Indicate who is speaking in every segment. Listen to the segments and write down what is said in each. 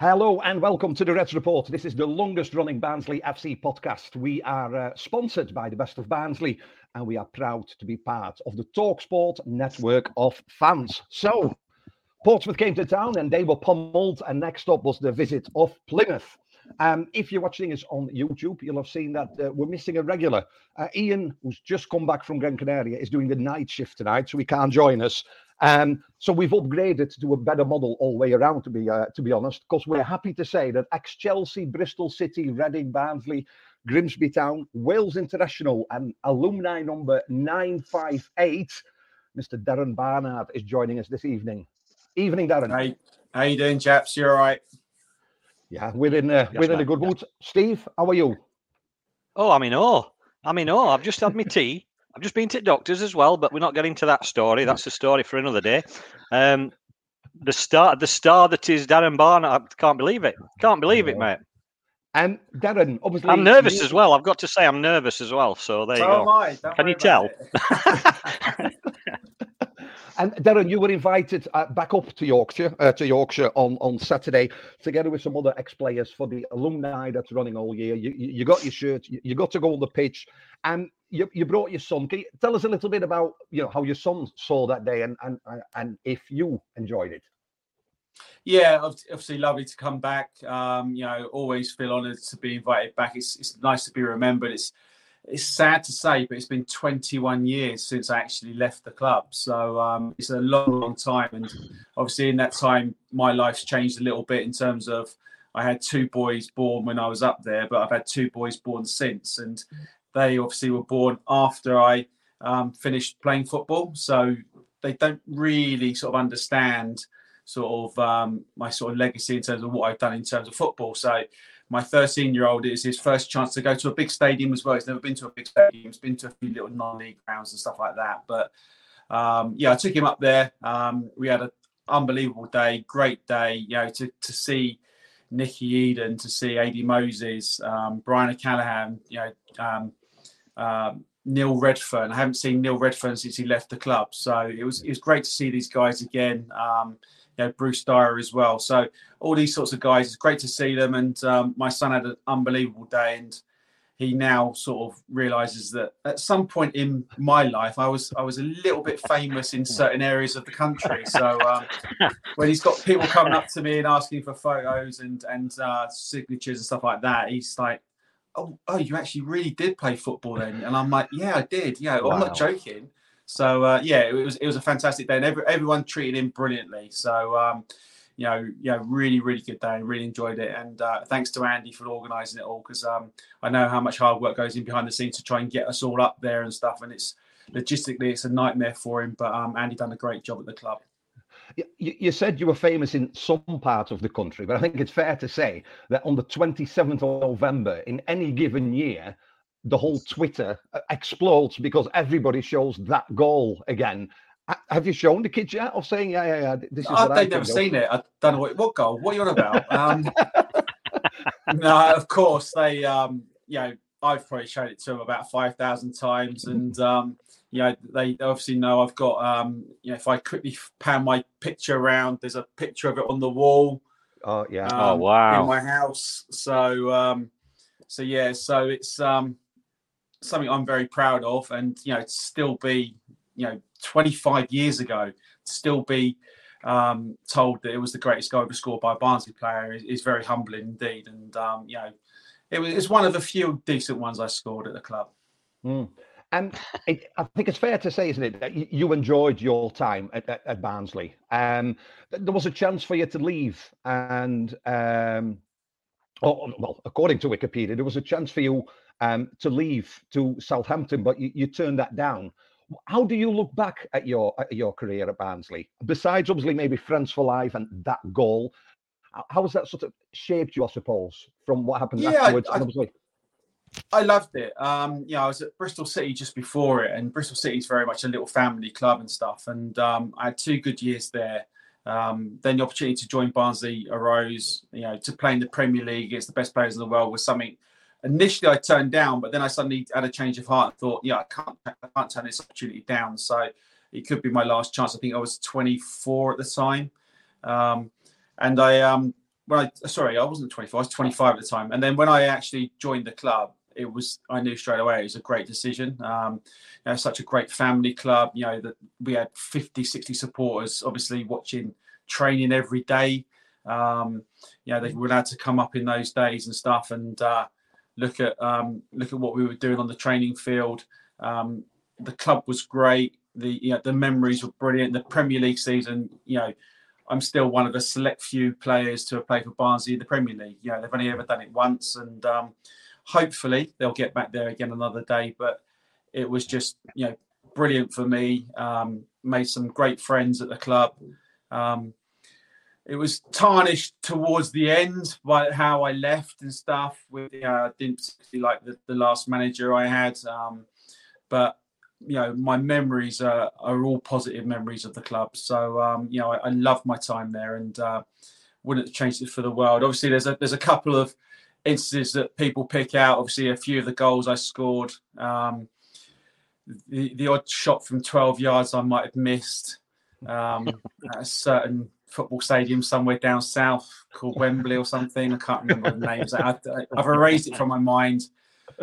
Speaker 1: Hello and welcome to the Reds Report. This is the longest running Barnsley FC podcast. We are uh, sponsored by the Best of Barnsley and we are proud to be part of the Talksport network of fans. So, Portsmouth came to town and they were pummeled, and next up was the visit of Plymouth. Um, if you're watching us on YouTube, you'll have seen that uh, we're missing a regular. Uh, Ian, who's just come back from Gran Canaria, is doing the night shift tonight, so he can't join us. Um, so we've upgraded to a better model all the way around, to be uh, to be honest, because we're happy to say that ex Chelsea, Bristol City, Reading, Barnsley, Grimsby Town, Wales International, and alumni number 958, Mr. Darren Barnard, is joining us this evening. Evening, Darren.
Speaker 2: Hey, how you doing, chaps? You all right?
Speaker 1: Yeah, we're in, uh, yes, we're in a good mood. Steve, how are you?
Speaker 3: Oh, I'm in awe. I'm in awe. I've just had my tea. I've just been to doctors as well, but we're not getting to that story. That's a story for another day. Um, the star, the star that is Darren Barnard. I can't believe it. Can't believe it, mate.
Speaker 1: And Darren, obviously,
Speaker 3: I'm nervous you... as well. I've got to say, I'm nervous as well. So there so you go. Can you tell?
Speaker 1: and Darren, you were invited uh, back up to Yorkshire, uh, to Yorkshire on, on Saturday, together with some other ex-players for the alumni that's running all year. You, you got your shirt, you, got to go on the pitch, and you, you brought your son. Can you tell us a little bit about you know how your son saw that day and and and if you enjoyed it?
Speaker 2: Yeah, obviously lovely to come back. Um, you know, always feel honoured to be invited back. It's it's nice to be remembered. It's it's sad to say, but it's been 21 years since I actually left the club. So um, it's a long, long time. And obviously, in that time, my life's changed a little bit in terms of I had two boys born when I was up there, but I've had two boys born since. And they obviously were born after I um, finished playing football. So they don't really sort of understand sort of um, my sort of legacy in terms of what I've done in terms of football. So my 13 year old is his first chance to go to a big stadium as well. He's never been to a big stadium. He's been to a few little non-league grounds and stuff like that. But um, yeah, I took him up there. Um, we had an unbelievable day, great day. You know, to to see Nicky Eaden, to see Adi Moses, um, Brian O'Callaghan, you know, um, um, Neil Redfearn. I haven't seen Neil Redfearn since he left the club, so it was it was great to see these guys again. Um, you know, Bruce Dyer as well. So all these sorts of guys, it's great to see them. And um, my son had an unbelievable day, and he now sort of realizes that at some point in my life, I was I was a little bit famous in certain areas of the country. So um, when he's got people coming up to me and asking for photos and and uh, signatures and stuff like that, he's like. Oh, oh, you actually really did play football then? And I'm like, yeah, I did. Yeah, wow. I'm not joking. So uh, yeah, it was it was a fantastic day, and every, everyone treated him brilliantly. So um, you know, yeah, really really good day. Really enjoyed it, and uh, thanks to Andy for organising it all because um, I know how much hard work goes in behind the scenes to try and get us all up there and stuff. And it's logistically it's a nightmare for him, but um, Andy done a great job at the club.
Speaker 1: You, you, said you were famous in some part of the country, but I think it's fair to say that on the 27th of November in any given year, the whole Twitter uh, explodes because everybody shows that goal again. Have you shown the kids yet of saying, yeah, yeah, yeah, this is
Speaker 2: I, They've never seen it. I don't know what, what goal, what are you're on about. Um, no, of course, they, um, you know, I've probably shown it to them about 5,000 times. And, um, you know, they obviously know I've got, um, you know, if I quickly pan my picture around, there's a picture of it on the wall.
Speaker 1: Oh, yeah.
Speaker 3: Um, oh, wow.
Speaker 2: In my house. So, um, so yeah, so it's, um, something I'm very proud of, and you know, still be, you know, 25 years ago, still be um, told that it was the greatest goal ever scored by a Barnsley player is, is very humbling indeed. And um, you know, it was it's one of the few decent ones I scored at the club.
Speaker 1: Mm. And I think it's fair to say, isn't it, that you enjoyed your time at, at, at Barnsley. Um, there was a chance for you to leave, and um, well, according to Wikipedia, there was a chance for you um, to leave to Southampton, but you, you turned that down. How do you look back at your at your career at Barnsley? Besides, obviously, maybe friends for life and that goal, how has that sort of shaped you, I suppose, from what happened yeah, afterwards? I,
Speaker 2: I, I loved it. Um, you know, I was at Bristol City just before it, and Bristol City is very much a little family club and stuff. And um, I had two good years there. Um, then the opportunity to join Barnsley arose. You know, to play in the Premier League against the best players in the world was something initially I turned down, but then I suddenly had a change of heart and thought, yeah, I can't, I can't turn this opportunity down. So it could be my last chance. I think I was 24 at the time, um, and I um, when I sorry, I wasn't 24, I was 25 at the time. And then when I actually joined the club, it was I knew straight away it was a great decision. Um, you know, such a great family club. You know that we had 50, 60 supporters, obviously watching training every day. Um, you know, they were allowed to come up in those days and stuff, and uh, look at um, look at what we were doing on the training field. Um, the club was great. The you know, the memories were brilliant. The Premier League season, you know, I'm still one of the select few players to have played for Barnsley in the Premier League. You know, they've only ever done it once, and um, hopefully they'll get back there again another day. But it was just you know brilliant for me. Um, made some great friends at the club. Um, it was tarnished towards the end by how I left and stuff. With uh, I didn't particularly like the, the last manager I had, um, but you know my memories are, are all positive memories of the club. So um, you know I, I love my time there and uh, wouldn't change it for the world. Obviously, there's a there's a couple of instances that people pick out. Obviously, a few of the goals I scored, um, the the odd shot from 12 yards I might have missed. Um, at a certain football stadium somewhere down south called Wembley or something. I can't remember the names. I've, I've erased it from my mind.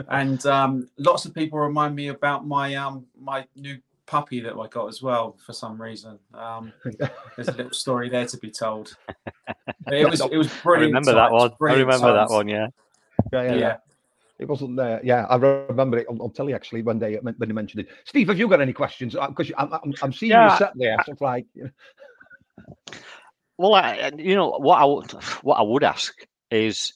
Speaker 2: And um, lots of people remind me about my um, my new puppy that I got as well for some reason. Um, there's a little story there to be told. But it was it was brilliant.
Speaker 3: I remember that one. I remember times. that one. Yeah.
Speaker 1: Yeah, yeah. yeah. It wasn't there. Yeah, I remember it. I'll, tell you actually when they when they mentioned it. Steve, have you got any questions? Because uh, I'm, I'm, I'm seeing yeah. you sat there, stuff like. You know.
Speaker 3: Well, I, you know what I what I would ask is,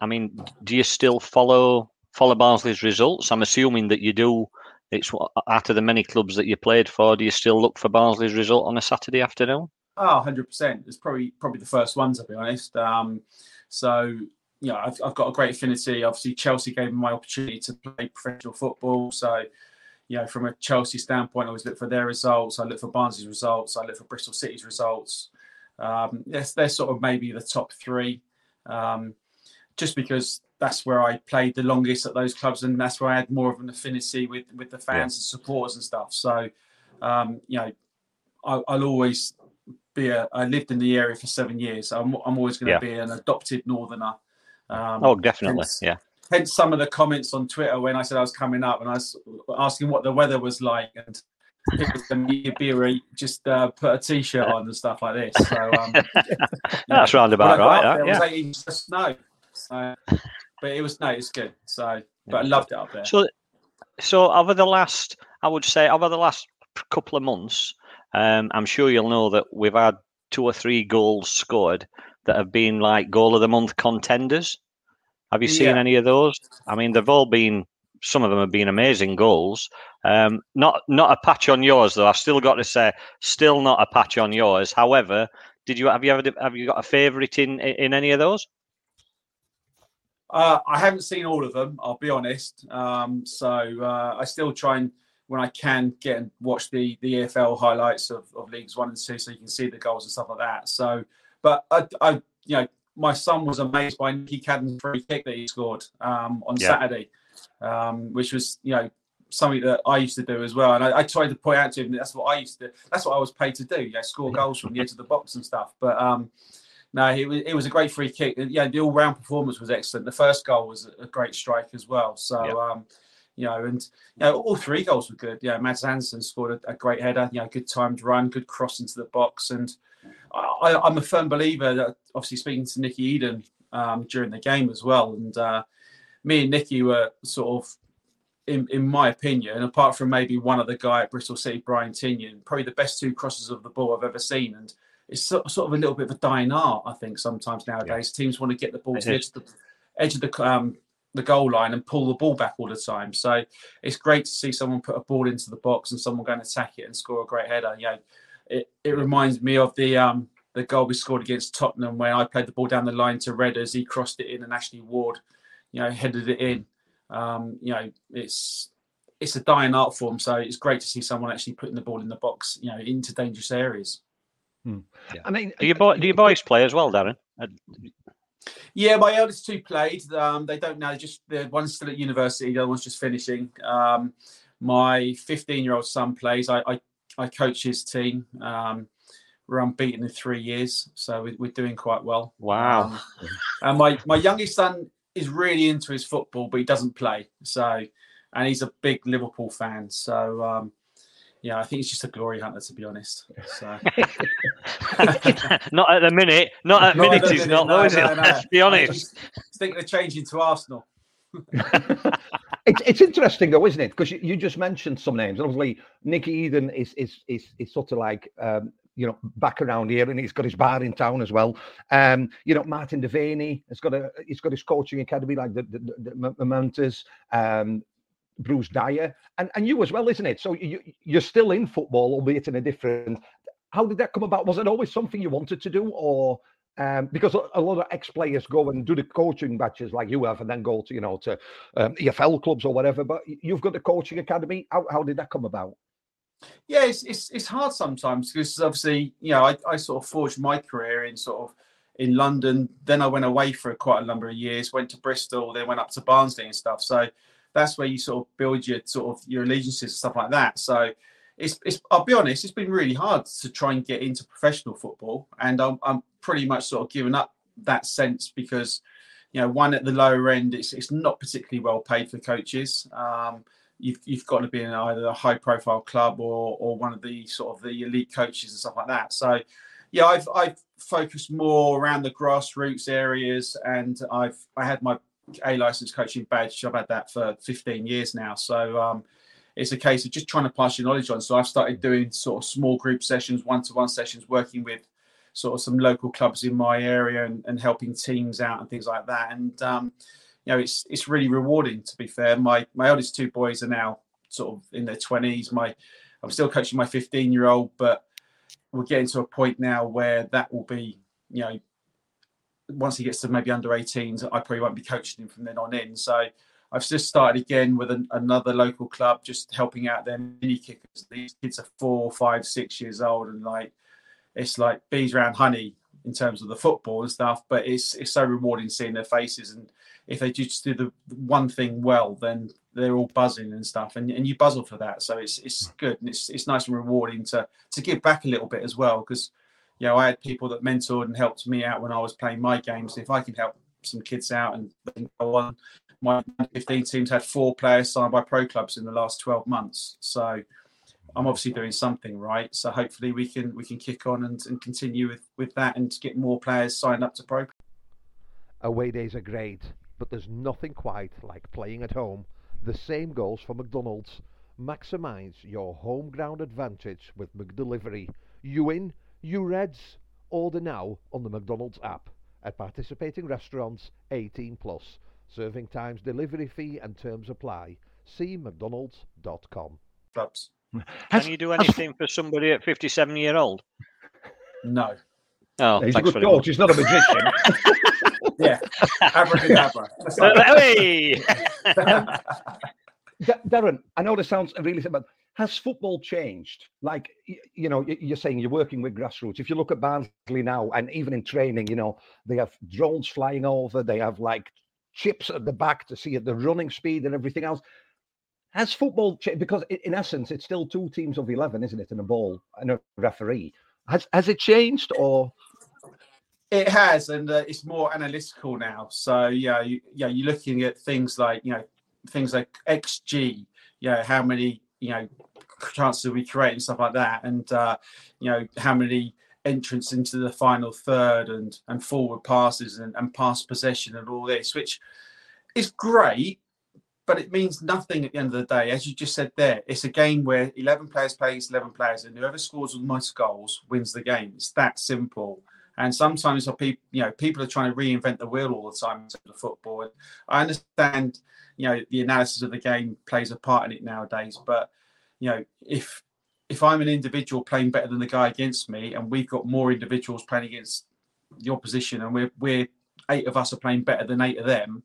Speaker 3: I mean, do you still follow follow Barnsley's results? I'm assuming that you do. It's out of the many clubs that you played for. Do you still look for Barnsley's result on a Saturday afternoon?
Speaker 2: Oh, 100 percent. It's probably probably the first one to be honest. Um, so you know, I've, I've got a great affinity. Obviously, Chelsea gave me my opportunity to play professional football. So, you know, from a Chelsea standpoint, I always look for their results. I look for Barnsley's results. I look for Bristol City's results. Um, yes, they're sort of maybe the top three, um, just because that's where I played the longest at those clubs, and that's where I had more of an affinity with with the fans yeah. and supporters and stuff. So, um, you know, I, will always be a. I lived in the area for seven years. So I'm, I'm always going to yeah. be an adopted northerner.
Speaker 3: Um, oh, definitely, hence, yeah.
Speaker 2: Hence some of the comments on Twitter when I said I was coming up, and I was asking what the weather was like, and beer, just uh, put a t-shirt on and stuff like this. So um,
Speaker 3: that's roundabout right. That,
Speaker 2: yeah. was eight snow. So, but it was no, it's good. So, but I loved it up there.
Speaker 3: So, so over the last, I would say, over the last couple of months, um, I'm sure you'll know that we've had two or three goals scored that have been like goal of the month contenders. Have you seen yeah. any of those? I mean, they've all been some of them have been amazing goals. Um, not not a patch on yours though. I've still got to say, still not a patch on yours. However, did you have you ever have you got a favourite in in any of those?
Speaker 2: Uh, I haven't seen all of them. I'll be honest. Um, so uh, I still try and when I can get and watch the the EFL highlights of, of leagues one and two, so you can see the goals and stuff like that. So, but I, I you know, my son was amazed by Nicky Cadden's free kick that he scored um, on yeah. Saturday um, which was you know something that I used to do as well. And I, I, tried to point out to him that that's what I used to. That's what I was paid to do. You know, score goals from the edge of the box and stuff. But um, no, it was it was a great free kick. Yeah, the all round performance was excellent. The first goal was a great strike as well. So. Yeah. Um, you know, and you know, all three goals were good. Yeah, Mads Andersen scored a, a, great header. You know, good timed run, good cross into the box, and I, am a firm believer that obviously speaking to Nicky Eaden um, during the game as well, and uh, me and Nicky were sort of in, in my opinion, apart from maybe one other guy at Bristol City, Brian Tinnion, probably the best two crosses of the ball I've ever seen. And it's sort, sort of a little bit of a dying art, I think, sometimes nowadays. Yeah. Teams want to get the ball to the edge of the, edge of the um, the goal line and pull the ball back all the time. So it's great to see someone put a ball into the box and someone go and attack it and score a great header. You know, it, it reminds me of the um, the goal we scored against Tottenham when I played the ball down the line to Redders. He crossed it in and Ashley Ward, you know, headed it in. Um, you know, it's it's a dying art form, so it's great to see someone actually putting the ball in the box, you know, into dangerous areas.
Speaker 3: Hmm. Yeah. I mean, do you boy, do your boys play as well, Darren?
Speaker 2: Yeah, my eldest two played. Um, they don't now. Just the one's still at university. The other one's just finishing. Um, my 15 year old son plays. I, I, I coach his team. Um, we're unbeaten in three years, so we, are doing quite well.
Speaker 3: Wow! Um,
Speaker 2: and my my youngest son is really into his football, but he doesn't play. So, and he's a big Liverpool fan. So, um, yeah, I think he's just a glory hunter, to be honest. So.
Speaker 3: not at the minute. Not at not minute. He's not, no, though, is no, it? No. Let's be honest.
Speaker 2: I think they're changing to Arsenal.
Speaker 1: it's, it's interesting though, isn't it? Because you, you, just mentioned some names. Obviously, Nicky Eaden is is is, is sort of like um, you know, back around here, and he's got his bar in town as well. Um, you know, Martin Devaney has got a he's got his coaching academy like the the, the, the um, Bruce Dyer, and and you as well, isn't it? So you you're still in football, albeit in a different. How did that come about? Was it always something you wanted to do, or um, because a lot of ex-players go and do the coaching batches like you have, and then go to you know to um, EFL clubs or whatever. But you've got the coaching academy. How, how did that come about?
Speaker 2: Yeah, it's, it's, it's hard sometimes because obviously, you know, I, I sort of forged my career in sort of in London. Then I went away for quite a number of years, went to Bristol, then went up to Barnsley and stuff. So that's where you sort of build your sort of your allegiances and stuff like that. So it's, it's I'll be honest, it's been really hard to try and get into professional football, and I'm, I'm pretty much sort of giving up that sense because you know one at the lower end, it's it's not particularly well paid for coaches. Um, you've, you've got to be in either a high profile club or or one of the sort of the elite coaches and stuff like that. So yeah, I've I've focused more around the grassroots areas, and I've I had my A license coaching badge. I've had that for 15 years now. So um, it's a case of just trying to pass your knowledge on. So I've started doing sort of small group sessions, one to one sessions, working with sort of some local clubs in my area and, and helping teams out and things like that. And um, you know, it's it's really rewarding. To be fair, my my oldest two boys are now sort of in their twenties. My I'm still coaching my 15 year old, but we're getting to a point now where that will be, you know, once he gets to maybe under 18s, I probably won't be coaching him from then on in. So I've just started again with an, another local club, just helping out their mini kickers. These kids are four, five, six years old, and like it's like bees around honey in terms of the football and stuff. But it's it's so rewarding seeing their faces and if they just do the one thing well, then they're all buzzing and stuff, and, and you buzzle for that. So it's it's good and it's it's nice and rewarding to to give back a little bit as well because you know I had people that mentored and helped me out when I was playing my games. If I can help some kids out and go on, my 15 teams had four players signed by pro clubs in the last 12 months. So I'm obviously doing something right. So hopefully we can we can kick on and, and continue with with that and get more players signed up to pro.
Speaker 1: Away days are great but there's nothing quite like playing at home. The same goes for McDonald's. Maximize your home ground advantage with McDelivery. You in? You Reds? Order now on the McDonald's app. At participating restaurants, 18 plus. Serving times, delivery fee, and terms apply. See McDonald's.com.
Speaker 2: Clubs.
Speaker 3: Can you do anything for somebody at 57 year old?
Speaker 2: No.
Speaker 3: Oh,
Speaker 1: he's a good coach. He's not a magician.
Speaker 2: yeah, abracadabra.
Speaker 3: hey!
Speaker 1: Darren, I know this sounds really simple, but has football changed? Like, you know, you're saying you're working with grassroots. If you look at Barnsley now, and even in training, you know, they have drones flying over, they have like chips at the back to see at the running speed and everything else. Has football changed? Because in essence, it's still two teams of 11, isn't it? And a ball and a referee. Has, has it changed or?
Speaker 2: It has, and uh, it's more analytical now. So yeah, you, yeah, you're looking at things like you know things like XG, you know how many you know chances we create and stuff like that, and uh, you know how many entrance into the final third and and forward passes and, and pass possession and all this, which is great. but it means nothing at the end of the day. As you just said there, it's a game where 11 players play against 11 players, and whoever scores the most goals wins the game. It's that simple. And sometimes people, you know, people are trying to reinvent the wheel all the time in the football. And I understand, you know, the analysis of the game plays a part in it nowadays. But you know, if if I'm an individual playing better than the guy against me, and we've got more individuals playing against the opposition, and we're we're eight of us are playing better than eight of them,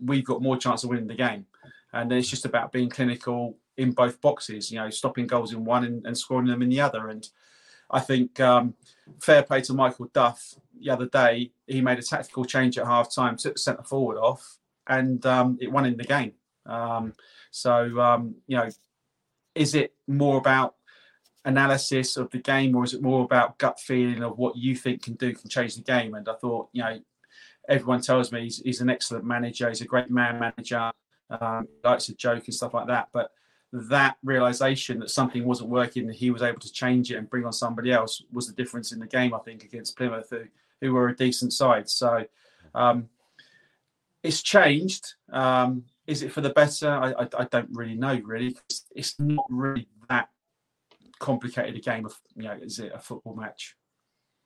Speaker 2: we've got more chance of winning the game. And it's just about being clinical in both boxes, you know, stopping goals in one and, and scoring them in the other. And I think um, fair play to Michael Duff the other day. He made a tactical change at half time, took the centre forward off, and um, it won in the game. Um, so, um, you know, is it more about analysis of the game or is it more about gut feeling of what you think can do can change the game and i thought you know everyone tells me he's, he's an excellent manager he's a great man manager um, likes a joke and stuff like that but that realization that something wasn't working and he was able to change it and bring on somebody else was the difference in the game i think against plymouth who, who were a decent side. So um, it's changed. Um, is it for the better? I, I, I don't really know really. It's, it's not really that complicated a game of you know is it a football match?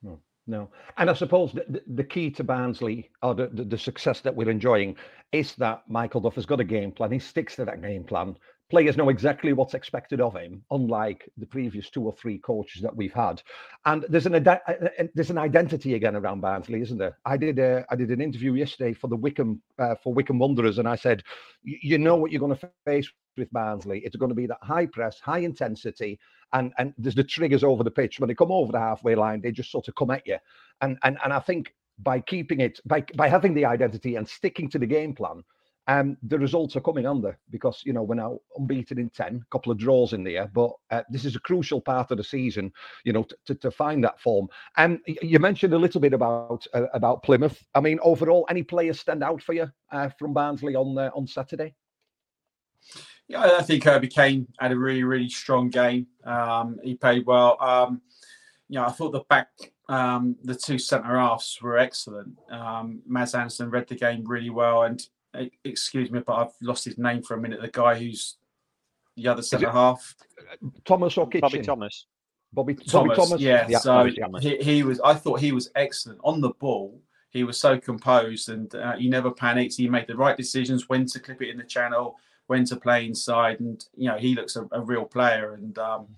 Speaker 1: No no. And i suppose the, the key to barnsley or the, the, the, success that we're enjoying is that michael duff has got a game plan. He sticks to that game plan players know exactly what's expected of him unlike the previous two or three coaches that we've had and there's an uh, uh, there's an identity again around barnsley isn't there i did a, I did an interview yesterday for the Wycombe uh, for Wycombe wanderers and i said you know what you're going to face with Barnsley. It's going to be that high press, high intensity, and and there's the triggers over the pitch. When they come over the halfway line, they just sort of come at you. And and and I think by keeping it, by by having the identity and sticking to the game plan, um, the results are coming under because you know we're now unbeaten in ten, a couple of draws in there, but uh, this is a crucial part of the season, you know, to, to, find that form. And you mentioned a little bit about uh, about Plymouth. I mean, overall, any players stand out for you uh, from Barnsley on uh, on Saturday?
Speaker 2: Yeah, I think Herbie Kane had a really, really strong game. Um, he played well. Um, you know, I thought the back, um, the two centre halves were excellent. Um, Mads Andersen read the game really well. And excuse me, but I've lost his name for a minute. The guy who's the other centre half,
Speaker 1: Thomas or Kitching?
Speaker 3: Bobby Thomas.
Speaker 1: Bobby,
Speaker 2: Thomas,
Speaker 1: Bobby Thomas.
Speaker 2: Yeah, yeah so he, he, was. I thought he was excellent on the ball. He was so composed and uh, he never panicked. He made the right decisions when to clip it in the channel when to play inside, and you know he looks a, a real player. And um,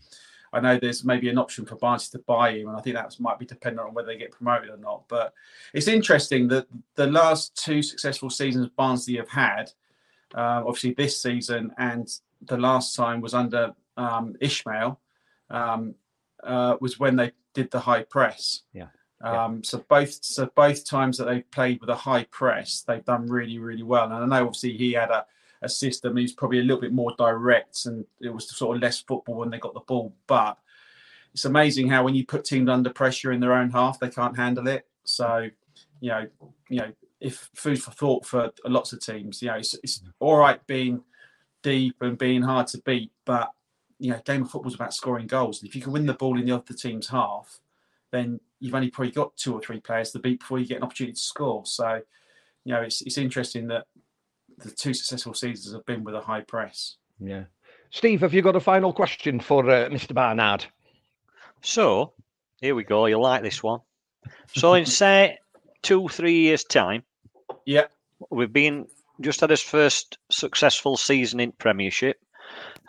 Speaker 2: I know there's maybe an option for Barnsley to buy him, and I think that might be dependent on whether they get promoted or not. But it's interesting that the last two successful seasons Barnsley have had, uh, obviously this season and the last time was under um, Ismaël, um, uh, was when they did the high press.
Speaker 1: Yeah.
Speaker 2: Um, so both so both times that they've played with a high press, they've done really really well. And I know obviously he had a a system. He's probably a little bit more direct, and it was sort of less football when they got the ball. But it's amazing how when you put teams under pressure in their own half, they can't handle it. So, you know, you know, if food for thought for lots of teams, you know, it's, it's all right being deep and being hard to beat, but you know, game of football is about scoring goals. And if you can win the ball in the other team's half, then you've only probably got two or three players to beat before you get an opportunity to score. So, you know, it's it's interesting that the two successful seasons have been with a high press.
Speaker 1: Yeah. Steve, have you got a final question for uh, Mr. Barnard?
Speaker 3: So, here we go. You'll like this one. So, in say two, three years' time,
Speaker 2: yeah,
Speaker 3: we've been just had his first successful season in Premiership.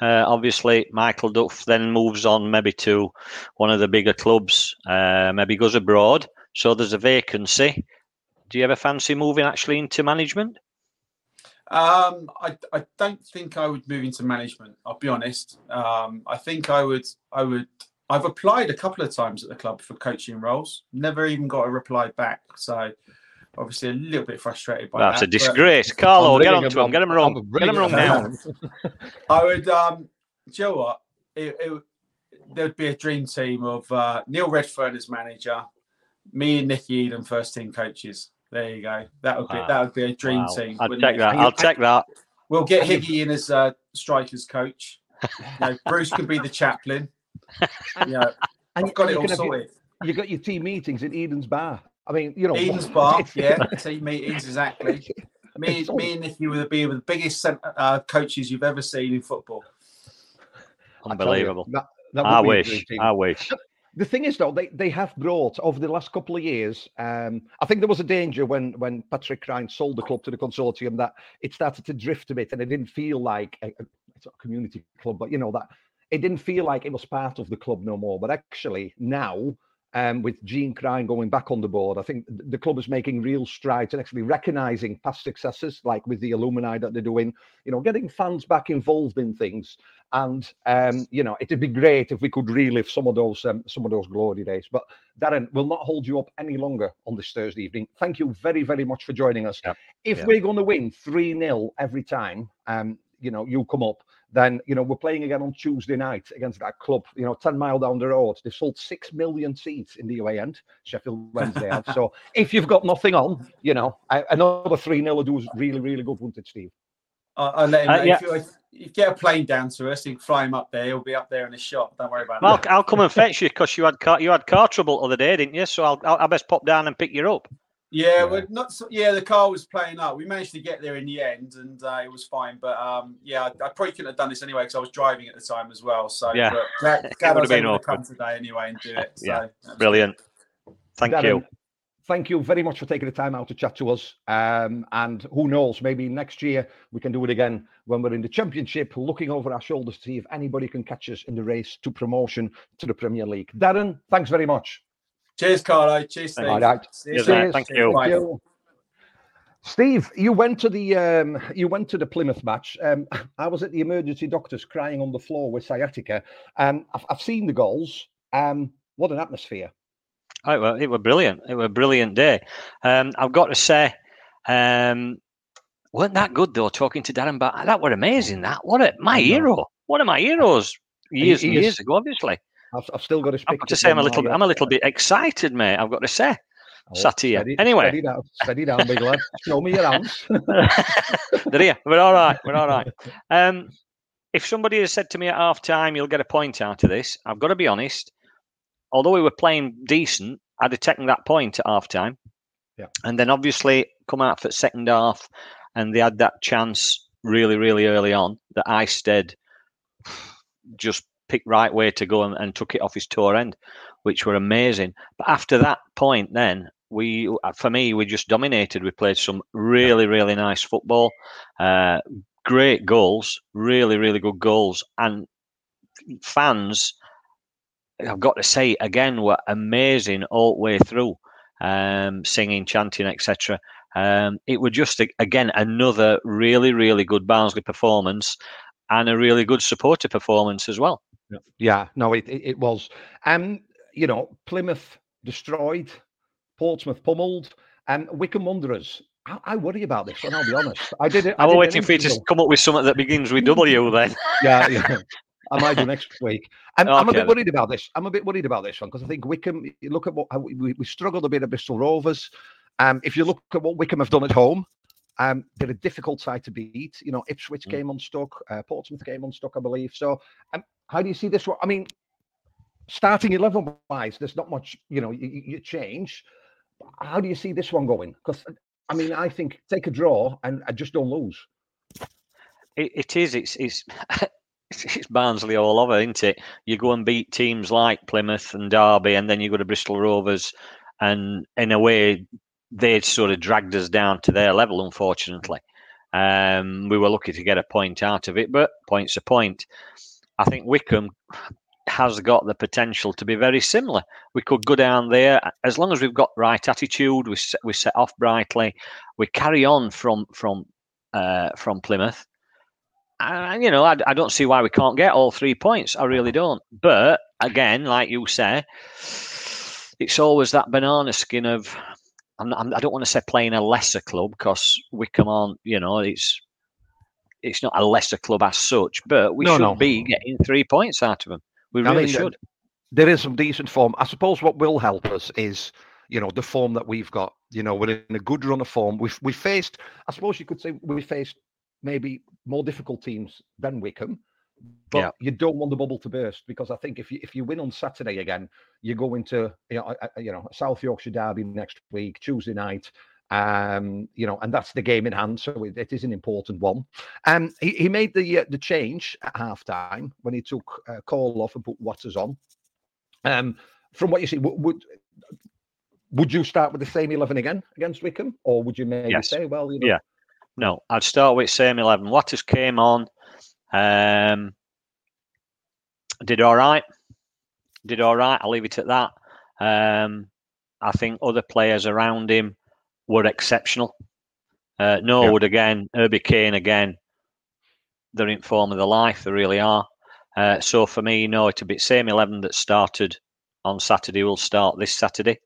Speaker 3: Uh, obviously, Michael Duff then moves on maybe to one of the bigger clubs, uh, maybe goes abroad. So there's a vacancy. Do you ever fancy moving actually into management?
Speaker 2: Um, I, I don't think I would move into management. I'll be honest. Um, I think I would. I would. I've applied a couple of times at the club for coaching roles. Never even got a reply back. So obviously a little bit frustrated by
Speaker 3: That's
Speaker 2: that.
Speaker 3: That's a disgrace. Carlo, get on to him. Get him wrong. Get him wrong now.
Speaker 2: I would. Um, do you know what? It, it, there'd be a dream team of uh, Neil Redfearn as manager, me and Nicky Eaden first team coaches. There you go. That would be wow. that would be a dream wow. team.
Speaker 3: I'll take it? that. I'll take that.
Speaker 2: We'll get Higgy in as uh, strikers coach. You know, Bruce could be the chaplain. Yeah, I've got it all sorted.
Speaker 1: You got your team meetings at Eden's Bar. I mean, you know,
Speaker 2: Eden's Bar. Yeah, team meetings exactly. Me,
Speaker 1: It's
Speaker 2: me and Nicky would be the biggest cent- uh, coaches you've ever seen in football.
Speaker 1: I you,
Speaker 3: Unbelievable.
Speaker 1: that- that
Speaker 3: I
Speaker 1: be a dream
Speaker 3: wish. I wish.
Speaker 1: The thing is though they, they have brought over the last couple of years um, i think there was a danger when when patrick Cryne sold the club to the consortium that it started to drift a bit and it didn't feel like a, a, it's not a community club but you know that it didn't feel like it was part of the club no more. But actually now um, with Jean Cryne going back on the board, I think the club is making real strides and actually recognizing past successes, like with the alumni that they're doing, you know, getting fans back involved in things. And um, you know, it'd be great if we could relive some of those um, some of those glory days. But Darren, we'll not hold you up any longer on this Thursday evening. Thank you very, very much for joining us. If we're going to win 3 0 every time, um, you know, you come up, then you know we're playing again on Tuesday night against that club. You know, ten mile down the road. They sold six million seats in the away end. Sheffield Wednesday. have. so if you've got nothing on, you know, another three 0 would do is really, really good, wouldn't it, Steve?
Speaker 2: I'll, I'll let him
Speaker 3: Uh, yeah.
Speaker 2: if, you, if you get a plane down to us, you can fly him up there. He'll be up there in a shop. Don't worry about
Speaker 3: Well,
Speaker 2: that.
Speaker 3: I'll, I'll come and fetch you because you had car, you had car trouble the other day, didn't you? So I'll, I'll, I'll best pop down and pick you up.
Speaker 2: Yeah,
Speaker 1: Yeah.
Speaker 2: well, not so, yeah. The car was playing up. We managed to get there in the end, and uh, it was fine. But um, yeah, I, I probably couldn't have done this anyway because I was driving at the time as well. So
Speaker 3: Yeah.
Speaker 2: but glad, glad I
Speaker 3: would
Speaker 2: was
Speaker 3: have been
Speaker 2: able to come today anyway and do it. So,
Speaker 3: Yeah,
Speaker 2: that's
Speaker 3: Brilliant. Thank
Speaker 1: Darren,
Speaker 3: you.
Speaker 1: Thank you very much for taking the time out to chat to us. Um, and who knows, maybe next year we can do it again when we're in the championship, looking over our shoulders to see if anybody can catch us in the race to promotion to the Premier League. Darren, thanks very much.
Speaker 2: Cheers, Carlo. Cheers, Steve.
Speaker 1: All right.
Speaker 2: See you
Speaker 3: Cheers,
Speaker 2: soon.
Speaker 3: mate. Thank you.
Speaker 1: Steve, you went to the um, you went to the Plymouth match. Um, I was at the emergency doctors crying on the floor with sciatica. Um, I've, I've seen the goals. Um, what an atmosphere!
Speaker 3: Oh, it were, it were brilliant. It were a brilliant day. Um, I've got to say, um, weren't that good though? Talking to Darren, but that were amazing. That what a my hero. One of my heroes years
Speaker 1: he
Speaker 3: and years ago. Obviously,
Speaker 1: I've, I've still got to
Speaker 3: I've got to say I'm a little. bit I'm a little bit excited, mate. I've got to say. sat here. Anyway.
Speaker 1: Oh, steady down, steady down, big lad. Show me your hands.
Speaker 3: They're here. We're all right. We're all right. Um, if somebody had said to me at half time, you'll get a point out of this, I've got to be honest. Although we were playing decent, I'd have taken that point at half time.
Speaker 1: Yeah.
Speaker 3: And then obviously come out for second half, and they had that chance really, really early on that I Eistead just picked right way to go and, and took it off his tour end, which were amazing. But after that point, then we, for me, we just dominated. We played some really, really nice football, uh, great goals, really, really good goals, and fans. I've got to say again, were amazing all the way through, um, singing, chanting, etc. Um, it was just again another really, really good Barnsley performance, and a really good supporter performance as well.
Speaker 1: Yeah, no, it, it, it was. Um, you know, Plymouth destroyed, Portsmouth pummeled, and Wycombe Wanderers. I, I worry about this, and I'll be honest. I did it. I did
Speaker 3: waiting for you to come up with something that begins with W. Then
Speaker 1: yeah, yeah. I might do next week. I'm, I'm a bit worried about this. I'm a bit worried about this one because I think Wycombe. You look at what we, we struggled a bit at Bristol Rovers. Um, if you look at what Wycombe have done at home, um, they're a difficult side to beat. You know, Ipswich
Speaker 3: Mm.
Speaker 1: came unstuck, uh, Portsmouth came unstuck, I believe. So, um, how do you see this one? I mean, starting eleven wise, there's not much. You know, you, you change. How do you see this one going? Because I mean, I think take a draw and, and just don't lose.
Speaker 3: it, it is. It's it's. It's it's Barnsley all over, isn't it? You go and beat teams like Plymouth and Derby, and then you go to Bristol Rovers, and in a way, they sort of dragged us down to their level. Unfortunately, um, we were lucky to get a point out of it, but point's a point. I think Wycombe has got the potential to be very similar. We could go down there as long as we've got right attitude. We set, we set off brightly. We carry on from from uh, from Plymouth. And you know, I, I don't see why we can't get all three points. I really don't. But again, like you say, it's always that banana skin of. I'm I'm, I don't want to say playing a lesser club because Wycombe aren't. You know, it's it's not a lesser club as such, but we
Speaker 1: No,
Speaker 3: should
Speaker 1: no.
Speaker 3: be getting three points out of them. We
Speaker 1: I
Speaker 3: really
Speaker 1: mean, uh,
Speaker 3: should.
Speaker 1: there is some decent form. I suppose what will help us is, you know, the form that we've got. You know, we're in a good run of form. We've we faced, I suppose you could say we faced maybe more difficult teams than Wycombe. But
Speaker 3: Yeah.
Speaker 1: you don't want the bubble to burst because I think if you if you win on Saturday again, you go into you know, you know South Yorkshire derby next week, Tuesday night, Um, you know, and that's the game in hand, so it, it is an important one. Um, he, he made the uh, the change at half time when he took uh, Cole off and put Watters on. Um, from what you see, would, would would you start with the same eleven again against Wycombe, or would you maybe
Speaker 3: Yes.
Speaker 1: say, well, you know,
Speaker 3: Yeah. No, I'd start with same eleven. Watters came on, um, did all right. Did all right. I'll leave it at that. Um, I think other players around him were exceptional. Uh, Norwood again, Herbie Kane again. They're in form of their life. They really are. Uh, so for me, no, it'll be same eleven that started on Saturday. will start this Saturday.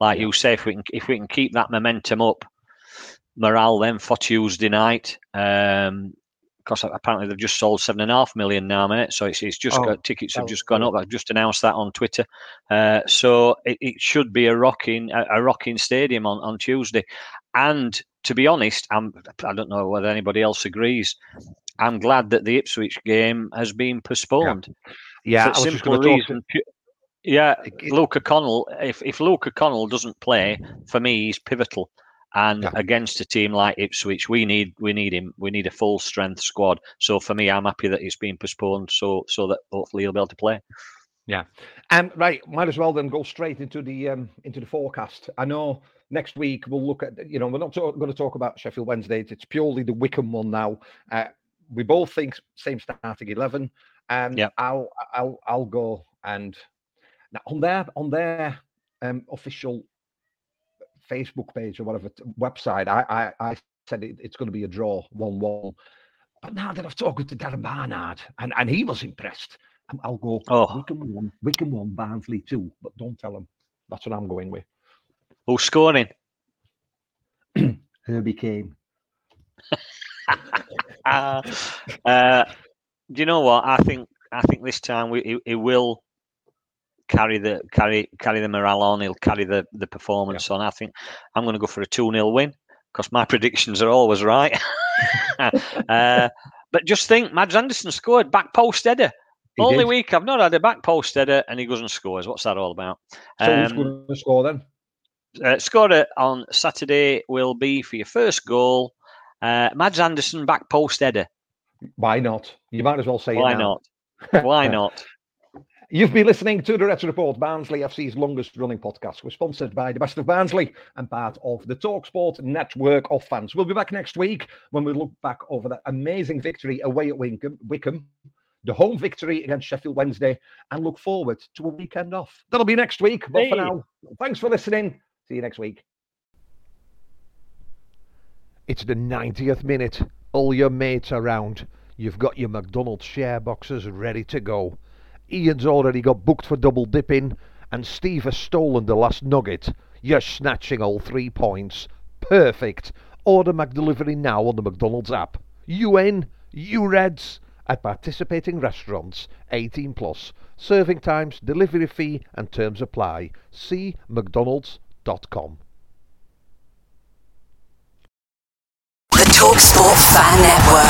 Speaker 3: Like you say, if we can if we can keep that momentum up, morale then for Tuesday night. Um, because apparently they've just sold seven and a half million now, mate. So it's, it's just
Speaker 1: Oh,
Speaker 3: got tickets have
Speaker 1: that
Speaker 3: just gone up. I've just announced that on Twitter. Uh, so it, it should be a rocking a, a rocking stadium on, on Tuesday. And to be honest, I'm I don't know whether anybody else agrees. I'm glad that the Ipswich game has been postponed.
Speaker 1: yeah,
Speaker 3: For
Speaker 1: I was just
Speaker 3: simple
Speaker 1: to talk.
Speaker 3: reason. Yeah, Luca Connell. If if Luca Connell doesn't play, for me, he's pivotal. And
Speaker 1: Yeah.
Speaker 3: against a team like Ipswich, we need we need him. We need a full strength squad. So for me, I'm happy that it's been postponed, so so that hopefully he'll be able to play.
Speaker 1: Yeah, um, right, might as well then go straight into the um, into the forecast. I know next week we'll look at you know we're not talk, going to talk about Sheffield Wednesday. It's purely the Wycombe one now. Uh, we both think same starting eleven. Um,
Speaker 3: yeah.
Speaker 1: I'll I'll I'll go and now on their on their um, official Facebook page or whatever website, I I, I said it, it's going to be a draw one one. But now that I've talked to Darren Barnard and, and he was impressed, um, I'll go
Speaker 3: Oh.
Speaker 1: Wycombe one, Wycombe one, Barnsley two. But don't tell him. That's what I'm going with.
Speaker 3: Who's scoring?
Speaker 1: Herbie Kane.
Speaker 3: Uh, uh, do you know what? I think I think this time we he, he will carry the carry carry the morale on. He'll carry the the performance on. I think I'm going to go for a two 0 win because my predictions are always right. uh, but just think, Mads Andersen scored back post header.
Speaker 1: He
Speaker 3: Only
Speaker 1: did.
Speaker 3: week I've not had a back post header, and he goes and scores. What's that all about?
Speaker 1: So who's
Speaker 3: Um,
Speaker 1: going to score then?
Speaker 3: uh, scorer on Saturday will be for your first goal, uh, Mads Andersen back post header.
Speaker 1: Why not? You might as well say
Speaker 3: Why not? Why not?
Speaker 1: You've been listening to the Reds Report, Barnsley FC's longest running podcast. We're sponsored by the Best of Barnsley and part of the Talksport network of fans. We'll be back next week when we look back over that amazing victory away at Wycombe, Wycombe, the home victory against Sheffield Wednesday, and look forward to a weekend off. That'll be next week. But for now, thanks for listening. See you next week.
Speaker 4: It's the 90th minute. All your mates around. You've got your McDonald's share boxes ready to go. Ian's already got booked for double dipping, and Steve has stolen the last nugget. You're snatching all three points. Perfect. Order McDelivery now on the McDonald's app. You Reds? At participating restaurants, 18 plus. Serving times, delivery fee, and terms apply. See McDonald's.com.
Speaker 5: The Talksport Fan Network.